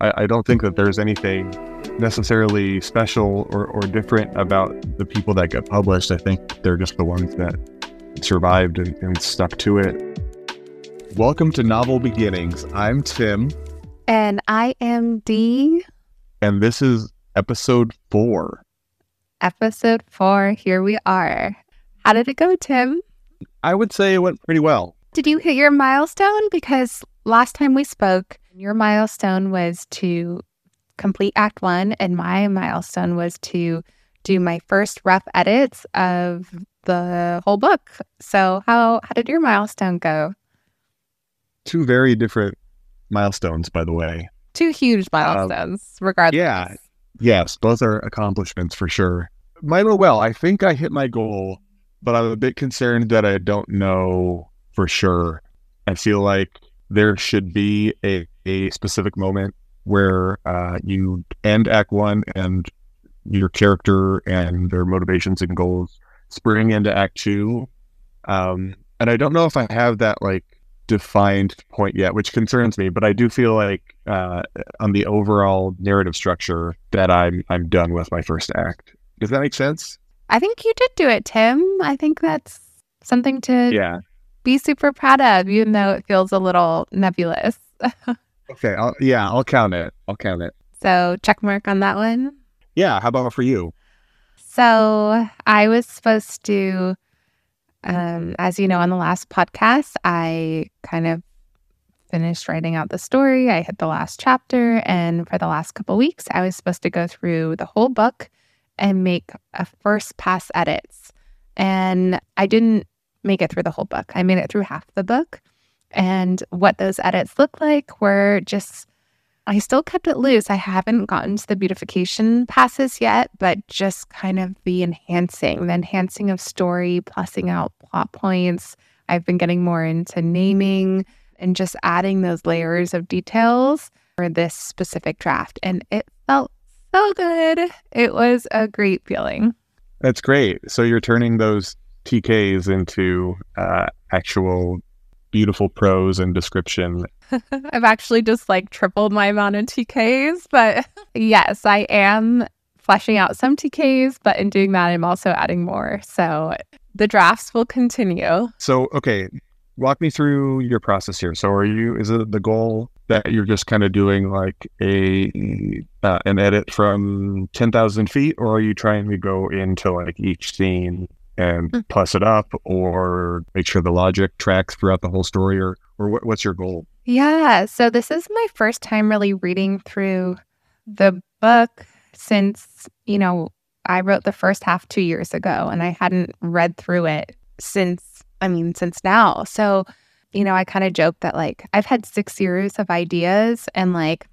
I, I don't think that there's anything necessarily special or, or different about the people that get published. I think they're just the ones that survived and, and stuck to it. Welcome to Novel Beginnings. I'm Tim. And I am Di. And this is episode four. Episode four. Here we are. How did it go, Tim? I would say it went pretty well. Did you hit your milestone? Because last time we spoke, your milestone was to complete Act One, and my milestone was to do my first rough edits of the whole book. So how how did your milestone go? Two very different milestones, by the way. Two huge milestones, um, regardless. Yeah. Yes, both are accomplishments for sure. Mine went well. I think I hit my goal, but I'm a bit concerned that I don't know for sure. I feel like there should be a, a specific moment where uh, you end Act One and your character and their motivations and goals spring into Act Two. Um, and I don't know if I have that like defined point yet, which concerns me. But I do feel like uh, on the overall narrative structure that I'm I'm done with my first act. Does that make sense? I think you did do it, Tim. I think that's something to yeah be super proud of, even though it feels a little nebulous. okay, I'll, yeah, I'll count it. I'll count it. So check mark on that one. Yeah. How about for you? So I was supposed to, um, as you know, on the last podcast, I kind of finished writing out the story. I hit the last chapter, and for the last couple weeks, I was supposed to go through the whole book and make a first pass edits. And I didn't make it through the whole book. I made it through half the book. And what those edits look like were just, I still kept it loose. I haven't gotten to the beautification passes yet, but just kind of the enhancing, the enhancing of story, plussing out plot points. I've been getting more into naming and just adding those layers of details for this specific draft. And it felt so good. It was a great feeling. That's great. So you're turning those TKs into uh, actual beautiful prose and description. I've actually just like tripled my amount of TKs, but yes, I am fleshing out some TKs, but in doing that, I'm also adding more. So the drafts will continue. So, okay, walk me through your process here. So, are you, is it the goal that you're just kind of doing like a, uh, an edit from 10,000 feet, or are you trying to go into like each scene and mm. plus it up or make sure the logic tracks throughout the whole story or or what, what's your goal yeah so this is my first time really reading through the book since you know i wrote the first half two years ago and i hadn't read through it since i mean since now so you know i kind of joke that like i've had six years of ideas and like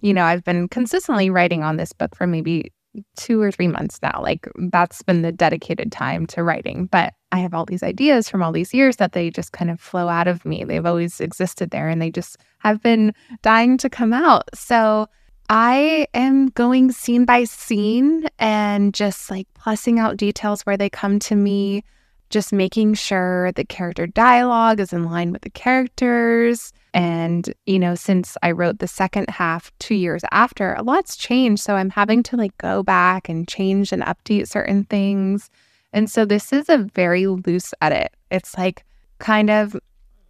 you know i've been consistently writing on this book for maybe two or three months now. Like that's been the dedicated time to writing. But I have all these ideas from all these years that they just kind of flow out of me. They've always existed there and they just have been dying to come out. So I am going scene by scene and just like plussing out details where they come to me, just making sure the character dialogue is in line with the characters and, you know, since I wrote the second half two years after, a lot's changed. So I'm having to like go back and change and update certain things. And so this is a very loose edit. It's like kind of,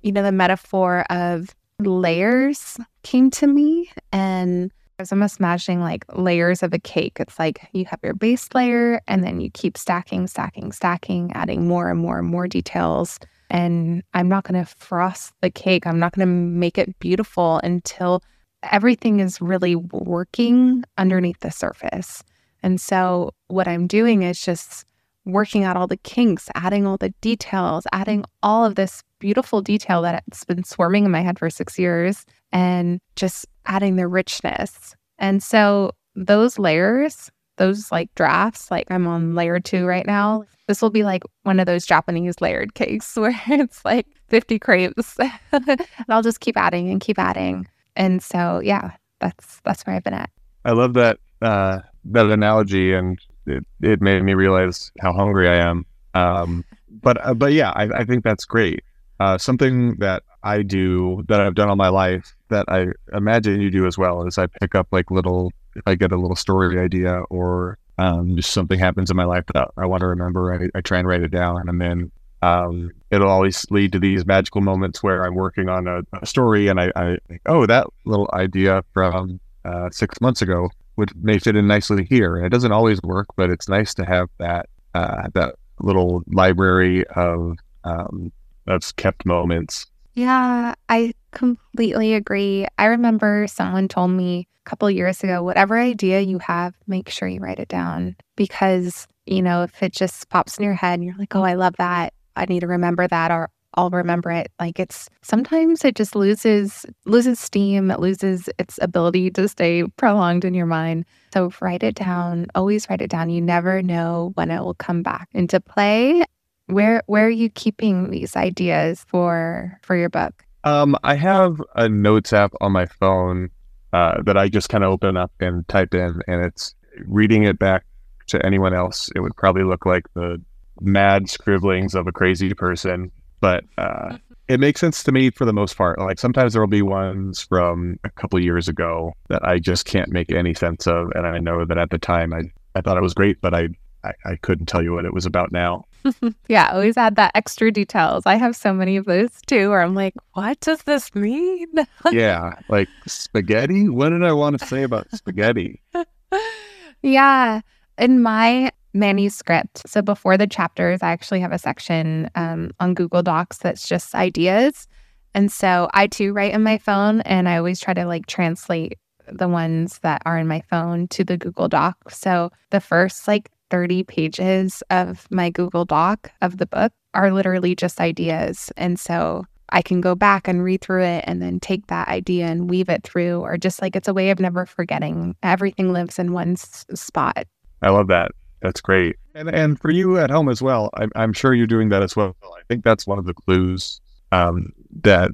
you know, the metaphor of layers came to me. And I was almost imagining like layers of a cake. It's like you have your base layer and then you keep stacking, stacking, stacking, adding more and more and more details and I'm not going to frost the cake. I'm not going to make it beautiful until everything is really working underneath the surface. And so what I'm doing is just working out all the kinks, adding all the details, adding all of this beautiful detail that's been swarming in my head for 6 years and just adding the richness. And so those layers those like drafts, like I'm on layer two right now. This will be like one of those Japanese layered cakes where it's like 50 crepes. and I'll just keep adding and keep adding. And so yeah, that's that's where I've been at. I love that uh that analogy and it, it made me realize how hungry I am. Um but uh, but yeah, I, I think that's great. Uh, something that I do that I've done all my life that I imagine you do as well is I pick up like little if I get a little story idea or um, just something happens in my life that I want to remember, I, I try and write it down, and then um, it'll always lead to these magical moments where I'm working on a, a story and I, I, think, oh, that little idea from uh, six months ago would may fit in nicely here. And it doesn't always work, but it's nice to have that uh, that little library of um, of kept moments. Yeah, I completely agree. I remember someone told me a couple years ago, whatever idea you have, make sure you write it down because you know if it just pops in your head and you're like, oh, I love that I need to remember that or I'll remember it. Like it's sometimes it just loses loses steam, it loses its ability to stay prolonged in your mind. So write it down, always write it down. You never know when it will come back into play. Where where are you keeping these ideas for for your book? Um, I have a notes app on my phone uh, that I just kind of open up and type in, and it's reading it back to anyone else. It would probably look like the mad scribblings of a crazy person, but uh, it makes sense to me for the most part. Like sometimes there will be ones from a couple years ago that I just can't make any sense of, and I know that at the time I I thought it was great, but I I, I couldn't tell you what it was about now. yeah, always add that extra details. I have so many of those too, where I'm like, what does this mean? yeah, like spaghetti. What did I want to say about spaghetti? yeah. In my manuscript. So before the chapters, I actually have a section um, on Google Docs that's just ideas. And so I too write in my phone and I always try to like translate the ones that are in my phone to the Google Doc. So the first like 30 pages of my Google Doc of the book are literally just ideas. And so I can go back and read through it and then take that idea and weave it through, or just like it's a way of never forgetting. Everything lives in one s- spot. I love that. That's great. And and for you at home as well, I'm, I'm sure you're doing that as well. I think that's one of the clues um, that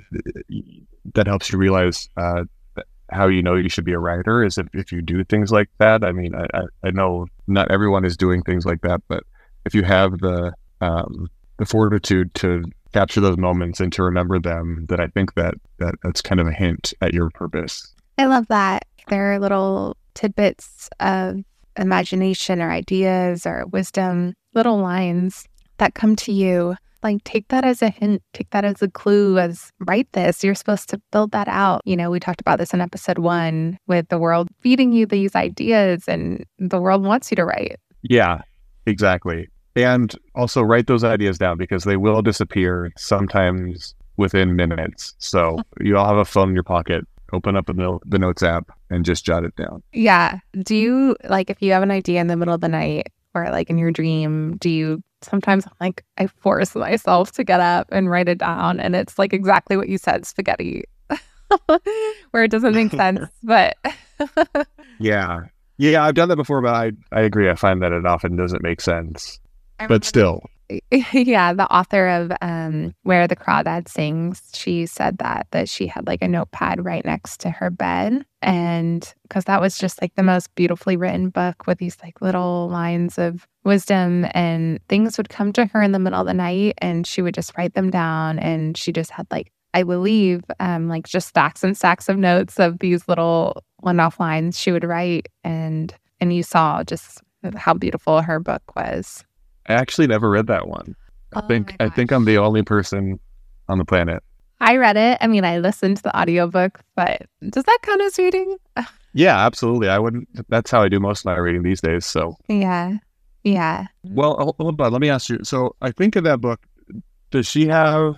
that helps you realize uh, how you know you should be a writer is if, if you do things like that. I mean, I, I know not everyone is doing things like that, but if you have the um, the fortitude to capture those moments and to remember them, then I think that, that that's kind of a hint at your purpose. I love that. There are little tidbits of imagination or ideas or wisdom, little lines that come to you. Like, take that as a hint, take that as a clue, as write this. You're supposed to build that out. You know, we talked about this in episode one with the world feeding you these ideas, and the world wants you to write. Yeah, exactly. And also write those ideas down because they will disappear sometimes within minutes. So you all have a phone in your pocket open up the, the notes app and just jot it down. Yeah. Do you like if you have an idea in the middle of the night or like in your dream, do you sometimes like I force myself to get up and write it down and it's like exactly what you said, spaghetti. Where it doesn't make sense, but Yeah. Yeah, I've done that before, but I, I agree. I find that it often doesn't make sense. But still, yeah, the author of um, Where the Crawdads Sing, she said that that she had like a notepad right next to her bed, and because that was just like the most beautifully written book with these like little lines of wisdom, and things would come to her in the middle of the night, and she would just write them down, and she just had like I believe um, like just stacks and stacks of notes of these little one-off lines she would write, and and you saw just how beautiful her book was. I actually never read that one. I oh think I think I'm the only person on the planet. I read it. I mean, I listened to the audiobook, but does that count as reading? yeah, absolutely. I wouldn't. That's how I do most of my reading these days. So yeah, yeah. Well, hold on. Let me ask you. So I think in that book, does she have?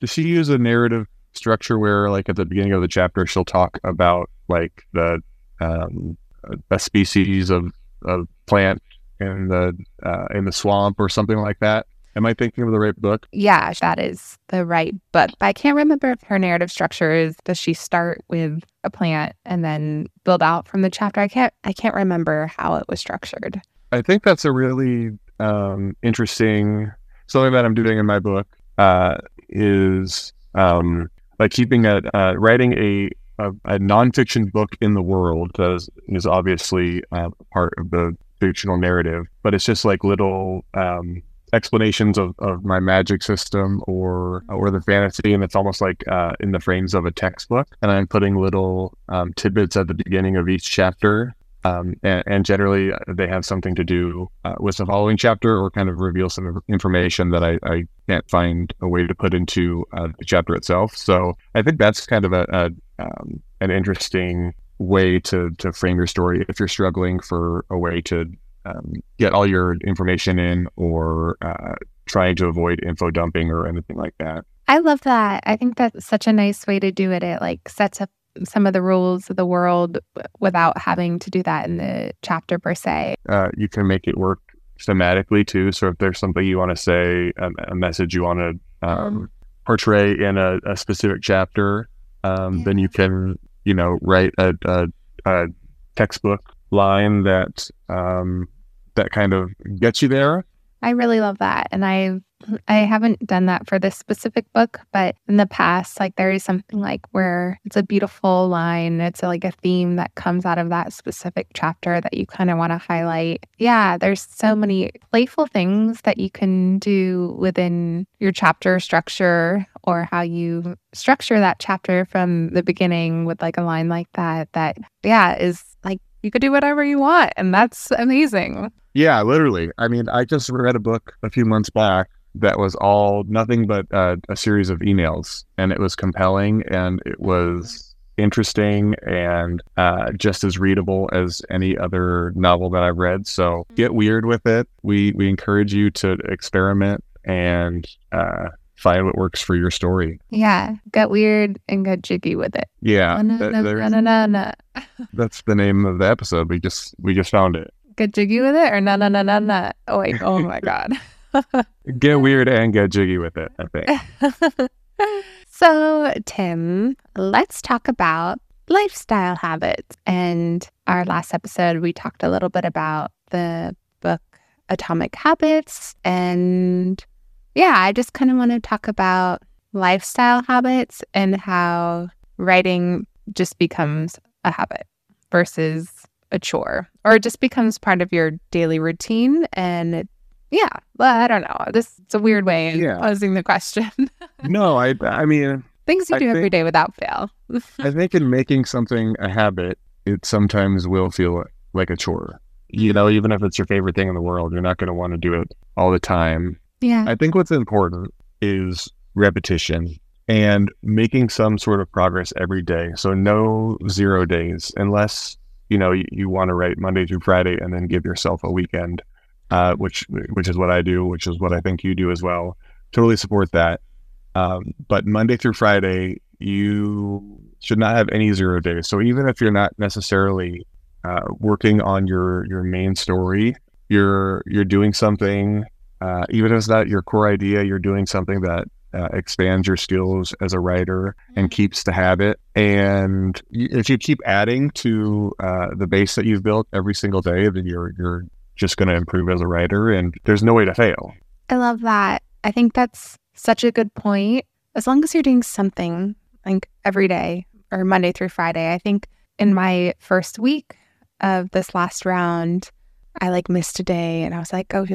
Does she use a narrative structure where, like, at the beginning of the chapter, she'll talk about like the um, a species of, of plant in the uh, in the swamp or something like that. Am I thinking of the right book? Yeah, that is the right book. But I can't remember if her narrative structure is does she start with a plant and then build out from the chapter? I can't I can't remember how it was structured. I think that's a really um, interesting something that I'm doing in my book uh, is um, like keeping a uh, writing a, a, a nonfiction book in the world that is, is obviously uh, part of the fictional narrative, but it's just like little um, explanations of, of my magic system or or the fantasy, and it's almost like uh, in the frames of a textbook. And I'm putting little um, tidbits at the beginning of each chapter um, and, and, generally, uh, they have something to do uh, with the following chapter or kind of reveal some information that I, I can't find a way to put into uh, the chapter itself. So I think that's kind of a, a um, an interesting way to, to frame your story if you're struggling for a way to um, get all your information in or uh, trying to avoid info dumping or anything like that. I love that. I think that's such a nice way to do it. It like sets up some of the rules of the world without having to do that in the chapter per se. Uh, you can make it work thematically too. So if there's something you want to say, a, a, message you want to um, um, portray in a, a specific chapter, um, yeah. then you can, you know, write a, a, a textbook line that um, that kind of gets you there. I really love that, and I I haven't done that for this specific book, but in the past, like there is something like where it's a beautiful line. It's like a theme that comes out of that specific chapter that you kind of want to highlight. Yeah, there's so many playful things that you can do within your chapter structure or how you structure that chapter from the beginning with like a line like that. That, yeah, is like you could do whatever you want. And that's amazing. Yeah, literally. I mean, I just read a book a few months back that was all nothing but uh, a series of emails, and it was compelling and it was interesting and uh, just as readable as any other novel that I've read. So get weird with it. We we encourage you to experiment and uh, find what works for your story. Yeah, get weird and get jiggy with it. Yeah, that's the name of the episode. We just we just found it. Get jiggy with it or na na na na na. Oh wait, oh my god. Get weird and get jiggy with it, I think. so, Tim, let's talk about lifestyle habits. And our last episode, we talked a little bit about the book Atomic Habits. And yeah, I just kind of want to talk about lifestyle habits and how writing just becomes a habit versus a chore, or it just becomes part of your daily routine and it yeah, well, I don't know. This it's a weird way of yeah. posing the question. no, I I mean things you I do think, every day without fail. I think in making something a habit, it sometimes will feel like a chore. You know, mm-hmm. even if it's your favorite thing in the world, you're not going to want to do it all the time. Yeah. I think what's important is repetition and making some sort of progress every day. So no zero days unless, you know, you, you want to write Monday through Friday and then give yourself a weekend uh, which which is what I do, which is what I think you do as well. Totally support that. Um, but Monday through Friday, you should not have any zero days. So even if you're not necessarily uh, working on your your main story, you're you're doing something. Uh, even if it's not your core idea, you're doing something that uh, expands your skills as a writer and mm-hmm. keeps the habit. And if you keep adding to uh, the base that you've built every single day, then you're you're just going to improve as a writer and there's no way to fail. I love that. I think that's such a good point. As long as you're doing something like every day or Monday through Friday, I think in my first week of this last round, I like missed a day and I was like, oh,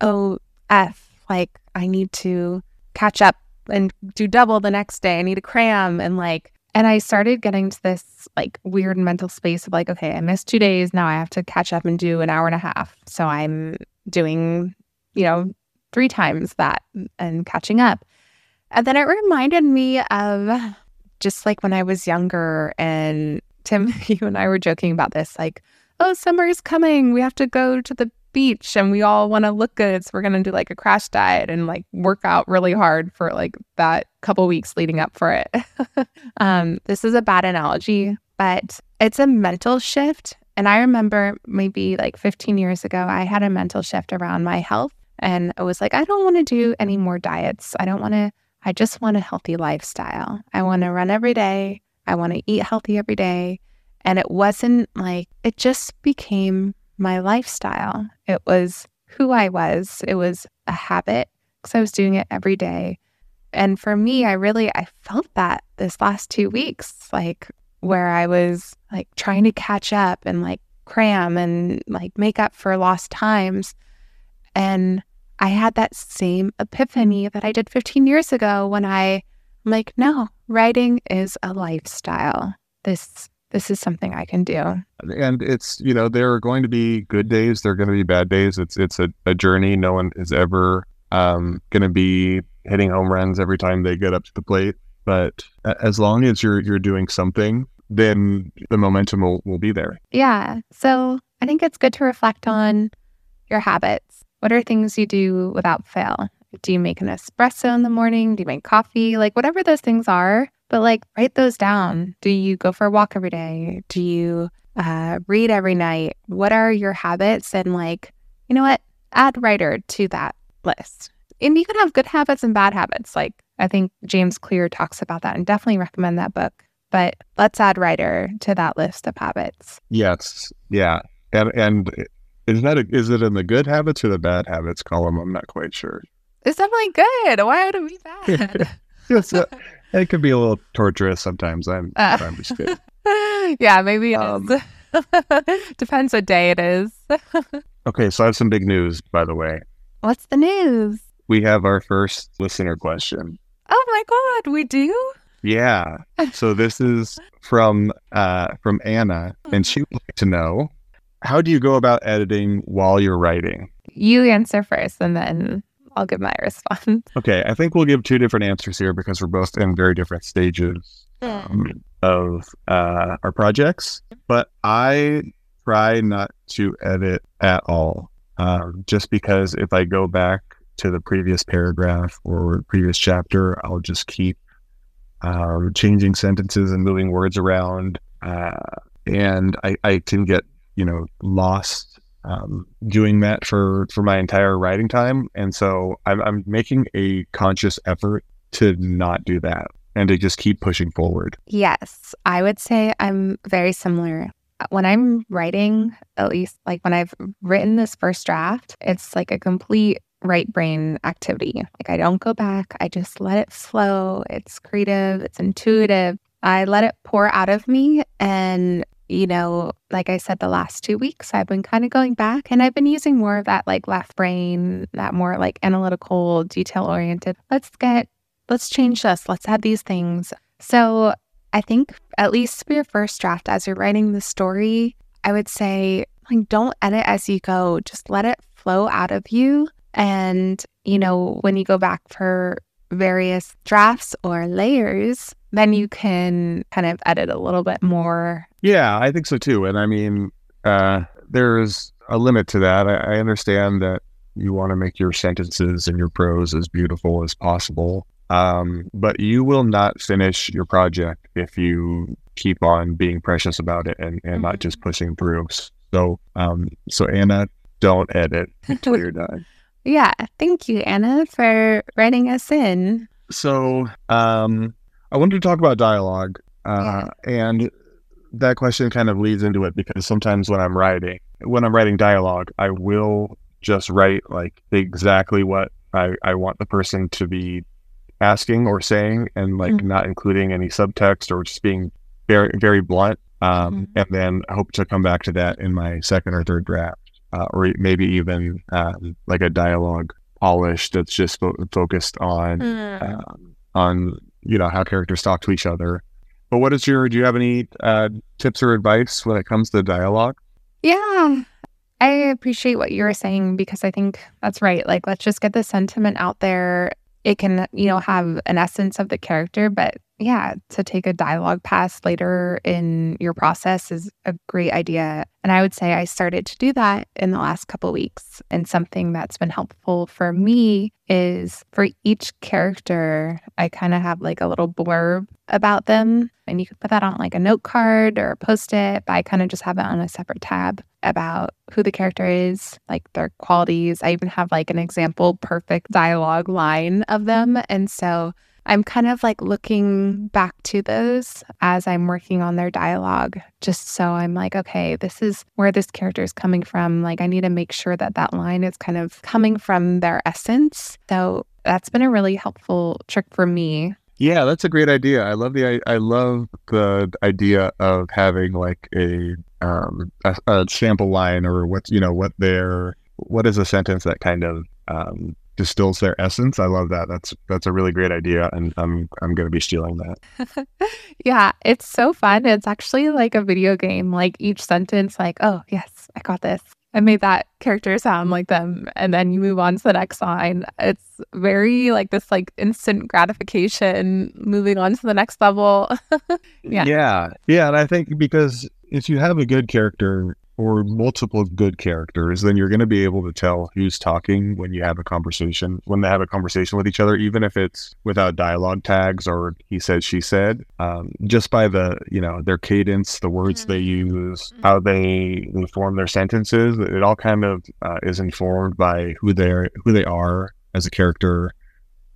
oh, F, like I need to catch up and do double the next day. I need to cram and like and I started getting to this like weird mental space of like, okay, I missed two days. Now I have to catch up and do an hour and a half. So I'm doing, you know, three times that and catching up. And then it reminded me of just like when I was younger and Tim, you and I were joking about this, like, oh, summer is coming. We have to go to the beach and we all want to look good. So we're going to do like a crash diet and like work out really hard for like that couple weeks leading up for it. um, this is a bad analogy, but it's a mental shift. And I remember maybe like 15 years ago, I had a mental shift around my health. And I was like, I don't want to do any more diets. I don't want to, I just want a healthy lifestyle. I want to run every day. I want to eat healthy every day. And it wasn't like, it just became my lifestyle. It was who I was. It was a habit because I was doing it every day. And for me, I really I felt that this last 2 weeks like where I was like trying to catch up and like cram and like make up for lost times. And I had that same epiphany that I did 15 years ago when I'm like, no, writing is a lifestyle. This this is something I can do. And it's, you know, there are going to be good days, there are going to be bad days. It's it's a, a journey. No one is ever um, going to be hitting home runs every time they get up to the plate. But as long as you're you're doing something, then the momentum will, will be there. Yeah. So I think it's good to reflect on your habits. What are things you do without fail? Do you make an espresso in the morning? Do you make coffee? Like whatever those things are, but like write those down. Do you go for a walk every day? Do you uh, read every night? What are your habits? And like, you know what? Add writer to that list. And you can have good habits and bad habits. Like I think James Clear talks about that and definitely recommend that book. But let's add writer to that list of habits. Yes. Yeah. And and is that a, is it in the good habits or the bad habits column? I'm not quite sure. It's definitely good. Why would it be bad? yes, uh, it could be a little torturous sometimes. I'm, uh, I'm just kidding. Yeah, maybe it um, Depends what day it is. okay, so I have some big news, by the way. What's the news? We have our first listener question. Oh my god, we do? Yeah. So this is from uh from Anna and she would like to know how do you go about editing while you're writing? You answer first and then I'll give my response. Okay, I think we'll give two different answers here because we're both in very different stages um, of uh, our projects. But I try not to edit at all, um, just because if I go back to the previous paragraph or previous chapter, I'll just keep um, changing sentences and moving words around, uh, and I, I can get you know lost um, doing that for for my entire writing time, and so I'm, I'm making a conscious effort to not do that and to just keep pushing forward. Yes, I would say I'm very similar. When I'm writing, at least like when I've written this first draft, it's like a complete right brain activity. Like I don't go back, I just let it flow. It's creative, it's intuitive. I let it pour out of me and you know, like I said, the last two weeks, I've been kind of going back and I've been using more of that like left brain, that more like analytical, detail oriented. Let's get, let's change this, let's add these things. So I think, at least for your first draft, as you're writing the story, I would say, like, don't edit as you go, just let it flow out of you. And, you know, when you go back for various drafts or layers, then you can kind of edit a little bit more. Yeah, I think so too. And I mean, uh, there's a limit to that. I, I understand that you want to make your sentences and your prose as beautiful as possible. Um, but you will not finish your project if you keep on being precious about it and, and mm-hmm. not just pushing through. So, um, so Anna, don't edit until you're done. Yeah, thank you, Anna, for writing us in. So, um, I wanted to talk about dialogue, uh, yeah. and that question kind of leads into it because sometimes when I'm writing, when I'm writing dialogue, I will just write like exactly what I, I want the person to be asking or saying, and like mm-hmm. not including any subtext or just being very very blunt. Um, mm-hmm. And then I hope to come back to that in my second or third draft, uh, or maybe even um, like a dialogue polish that's just fo- focused on mm. um, on you know how characters talk to each other. But what is your? Do you have any uh, tips or advice when it comes to dialogue? Yeah, I appreciate what you were saying because I think that's right. Like, let's just get the sentiment out there. It can, you know, have an essence of the character, but yeah, to take a dialogue pass later in your process is a great idea. And I would say I started to do that in the last couple weeks. And something that's been helpful for me is for each character, I kind of have like a little blurb about them. And you could put that on like a note card or a post it, but I kind of just have it on a separate tab about who the character is, like their qualities. I even have like an example perfect dialogue line of them. And so I'm kind of like looking back to those as I'm working on their dialogue, just so I'm like, okay, this is where this character is coming from. Like, I need to make sure that that line is kind of coming from their essence. So that's been a really helpful trick for me. Yeah, that's a great idea. I love the I love the idea of having like a um a, a sample line or what's you know what their what is a sentence that kind of um, distills their essence. I love that. That's that's a really great idea, and I'm I'm going to be stealing that. yeah, it's so fun. It's actually like a video game. Like each sentence, like, oh yes, I got this. I made that character sound like them, and then you move on to the next line. It's very like this like instant gratification, moving on to the next level. yeah, yeah, yeah. And I think because if you have a good character, or multiple good characters, then you're going to be able to tell who's talking when you have a conversation, when they have a conversation with each other, even if it's without dialogue tags or he said, she said, um, just by the, you know, their cadence, the words mm-hmm. they use, mm-hmm. how they, they form their sentences. It all kind of uh, is informed by who they're, who they are as a character,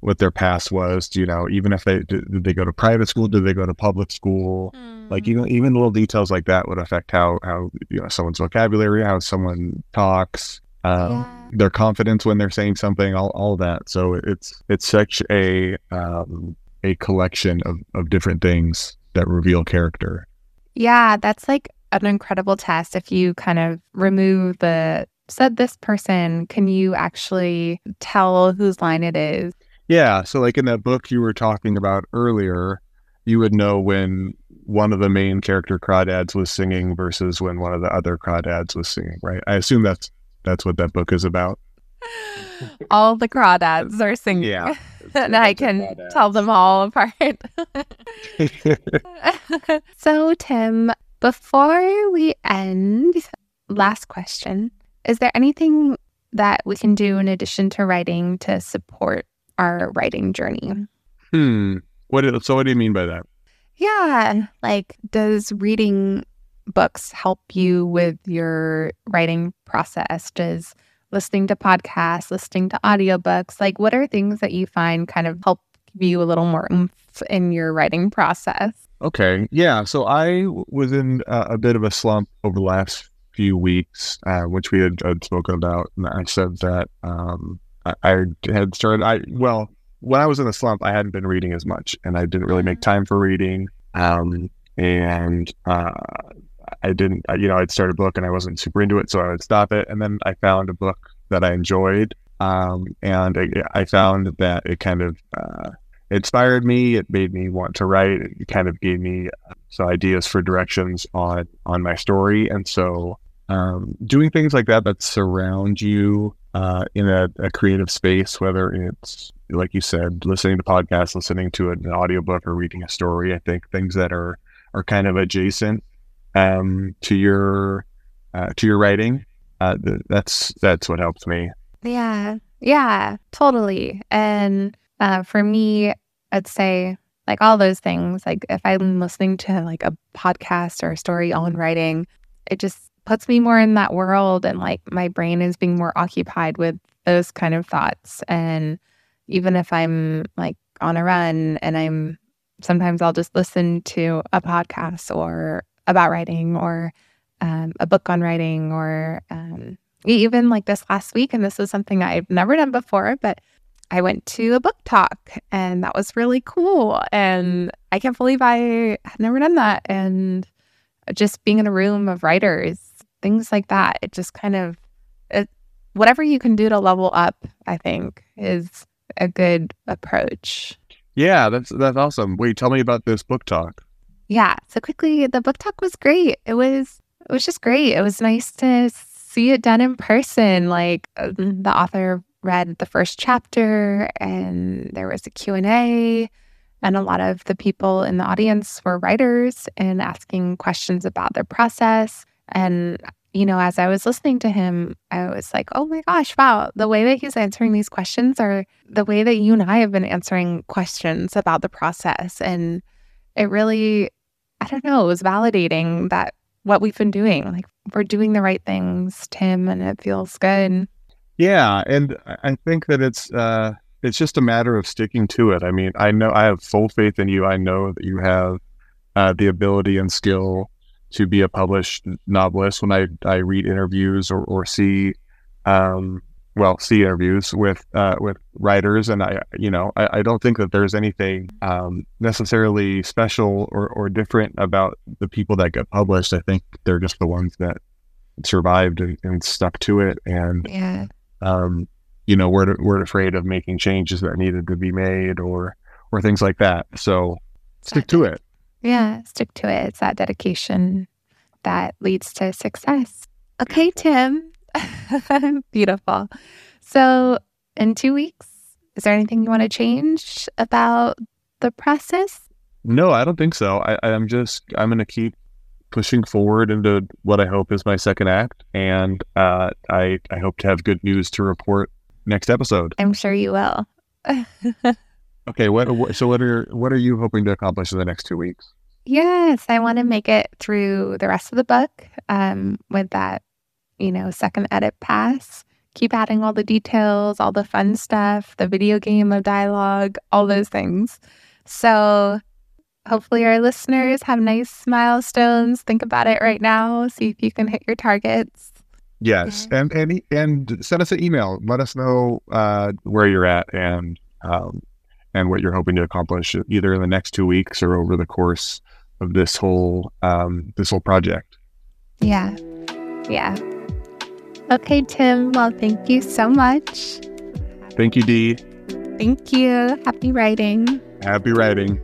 what their past was. You know, even if they did, did they go to private school, did they go to public school? Mm like even even little details like that would affect how how you know someone's vocabulary, how someone talks, um, yeah. their confidence when they're saying something, all all that. So it's it's such a um, a collection of of different things that reveal character. Yeah, that's like an incredible test. If you kind of remove the said this person, can you actually tell whose line it is? Yeah. So, like in that book you were talking about earlier, you would know when one of the main character crawdads was singing versus when one of the other crawdads was singing, right? I assume that's that's what that book is about. all the crawdads are singing. Yeah. and I can tell them all apart. so, Tim, before we end, last question. Is there anything that we can do in addition to writing to support our writing journey? Hmm. What so what do you mean by that? Yeah. Like, does reading books help you with your writing process? Does listening to podcasts, listening to audiobooks, like, what are things that you find kind of help give you a little more oomph in your writing process? Okay. Yeah. So I was in uh, a bit of a slump over the last few weeks, uh, which we had, had, spoken about. And I said that um, I, I, had started, I, well, when I was in a slump, I hadn't been reading as much, and I didn't really make mm. time for reading. Um, and uh, I didn't, you know, I'd start a book and I wasn't super into it, so I would stop it. And then I found a book that I enjoyed, um, and I, I, found that it kind of uh, inspired me. It made me want to write. It kind of gave me some ideas for directions on on my story, and so um, doing things like that that surround you uh, in a, a, creative space, whether it's like you said, listening to podcasts, listening to an audiobook, or reading a story. I think things that are are kind of adjacent um, to your uh, to your writing. Uh, that's that's what helps me. Yeah, yeah, totally. And uh, for me, I'd say like all those things. Like if I'm listening to like a podcast or a story on writing, it just puts me more in that world and like my brain is being more occupied with those kind of thoughts. And even if i'm like on a run and i'm sometimes i'll just listen to a podcast or about writing or um, a book on writing or um, even like this last week and this was something i've never done before but i went to a book talk and that was really cool. And i can't believe i had never done that. And just being in a room of writers things like that. It just kind of, it, whatever you can do to level up, I think, is a good approach. Yeah, that's that's awesome. Wait, tell me about this book talk. Yeah, so quickly, the book talk was great. It was it was just great. It was nice to see it done in person. Like uh, the author read the first chapter, and there was a Q and A, and a lot of the people in the audience were writers and asking questions about their process. And, you know, as I was listening to him, I was like, oh my gosh, wow, the way that he's answering these questions are the way that you and I have been answering questions about the process. And it really, I don't know, it was validating that what we've been doing, like we're doing the right things, Tim, and it feels good. Yeah. And I think that it's, uh, it's just a matter of sticking to it. I mean, I know I have full faith in you. I know that you have uh, the ability and skill to be a published novelist when I, I read interviews or, or see um, well see interviews with uh, with writers. And I you know I, I don't think that there's anything um, necessarily special or, or different about the people that get published. I think they're just the ones that survived and, and stuck to it. And yeah. um, you know, weren't weren't afraid of making changes that needed to be made or or things like that. So stick to it. Yeah, stick to it. It's that dedication that leads to success. Okay, Tim. Beautiful. So, in two weeks, is there anything you want to change about the process? No, I don't think so. I, I'm just, I'm going to keep pushing forward into what I hope is my second act. And uh, I, I hope to have good news to report next episode. I'm sure you will. okay. What, what, so what are, what are you hoping to accomplish in the next two weeks? Yes, I want to make it through the rest of the book um, with that, you know, second edit pass. Keep adding all the details, all the fun stuff, the video game of dialogue, all those things. So hopefully our listeners have nice milestones. Think about it right now. See if you can hit your targets. Yes, and and and send us an email. Let us know uh, where you're at and um, and what you're hoping to accomplish either in the next two weeks or over the course of this whole um, this whole project. Yeah, yeah. Okay, Tim. Well, thank you so much. Thank you, Di. Thank you. Happy writing. Happy writing.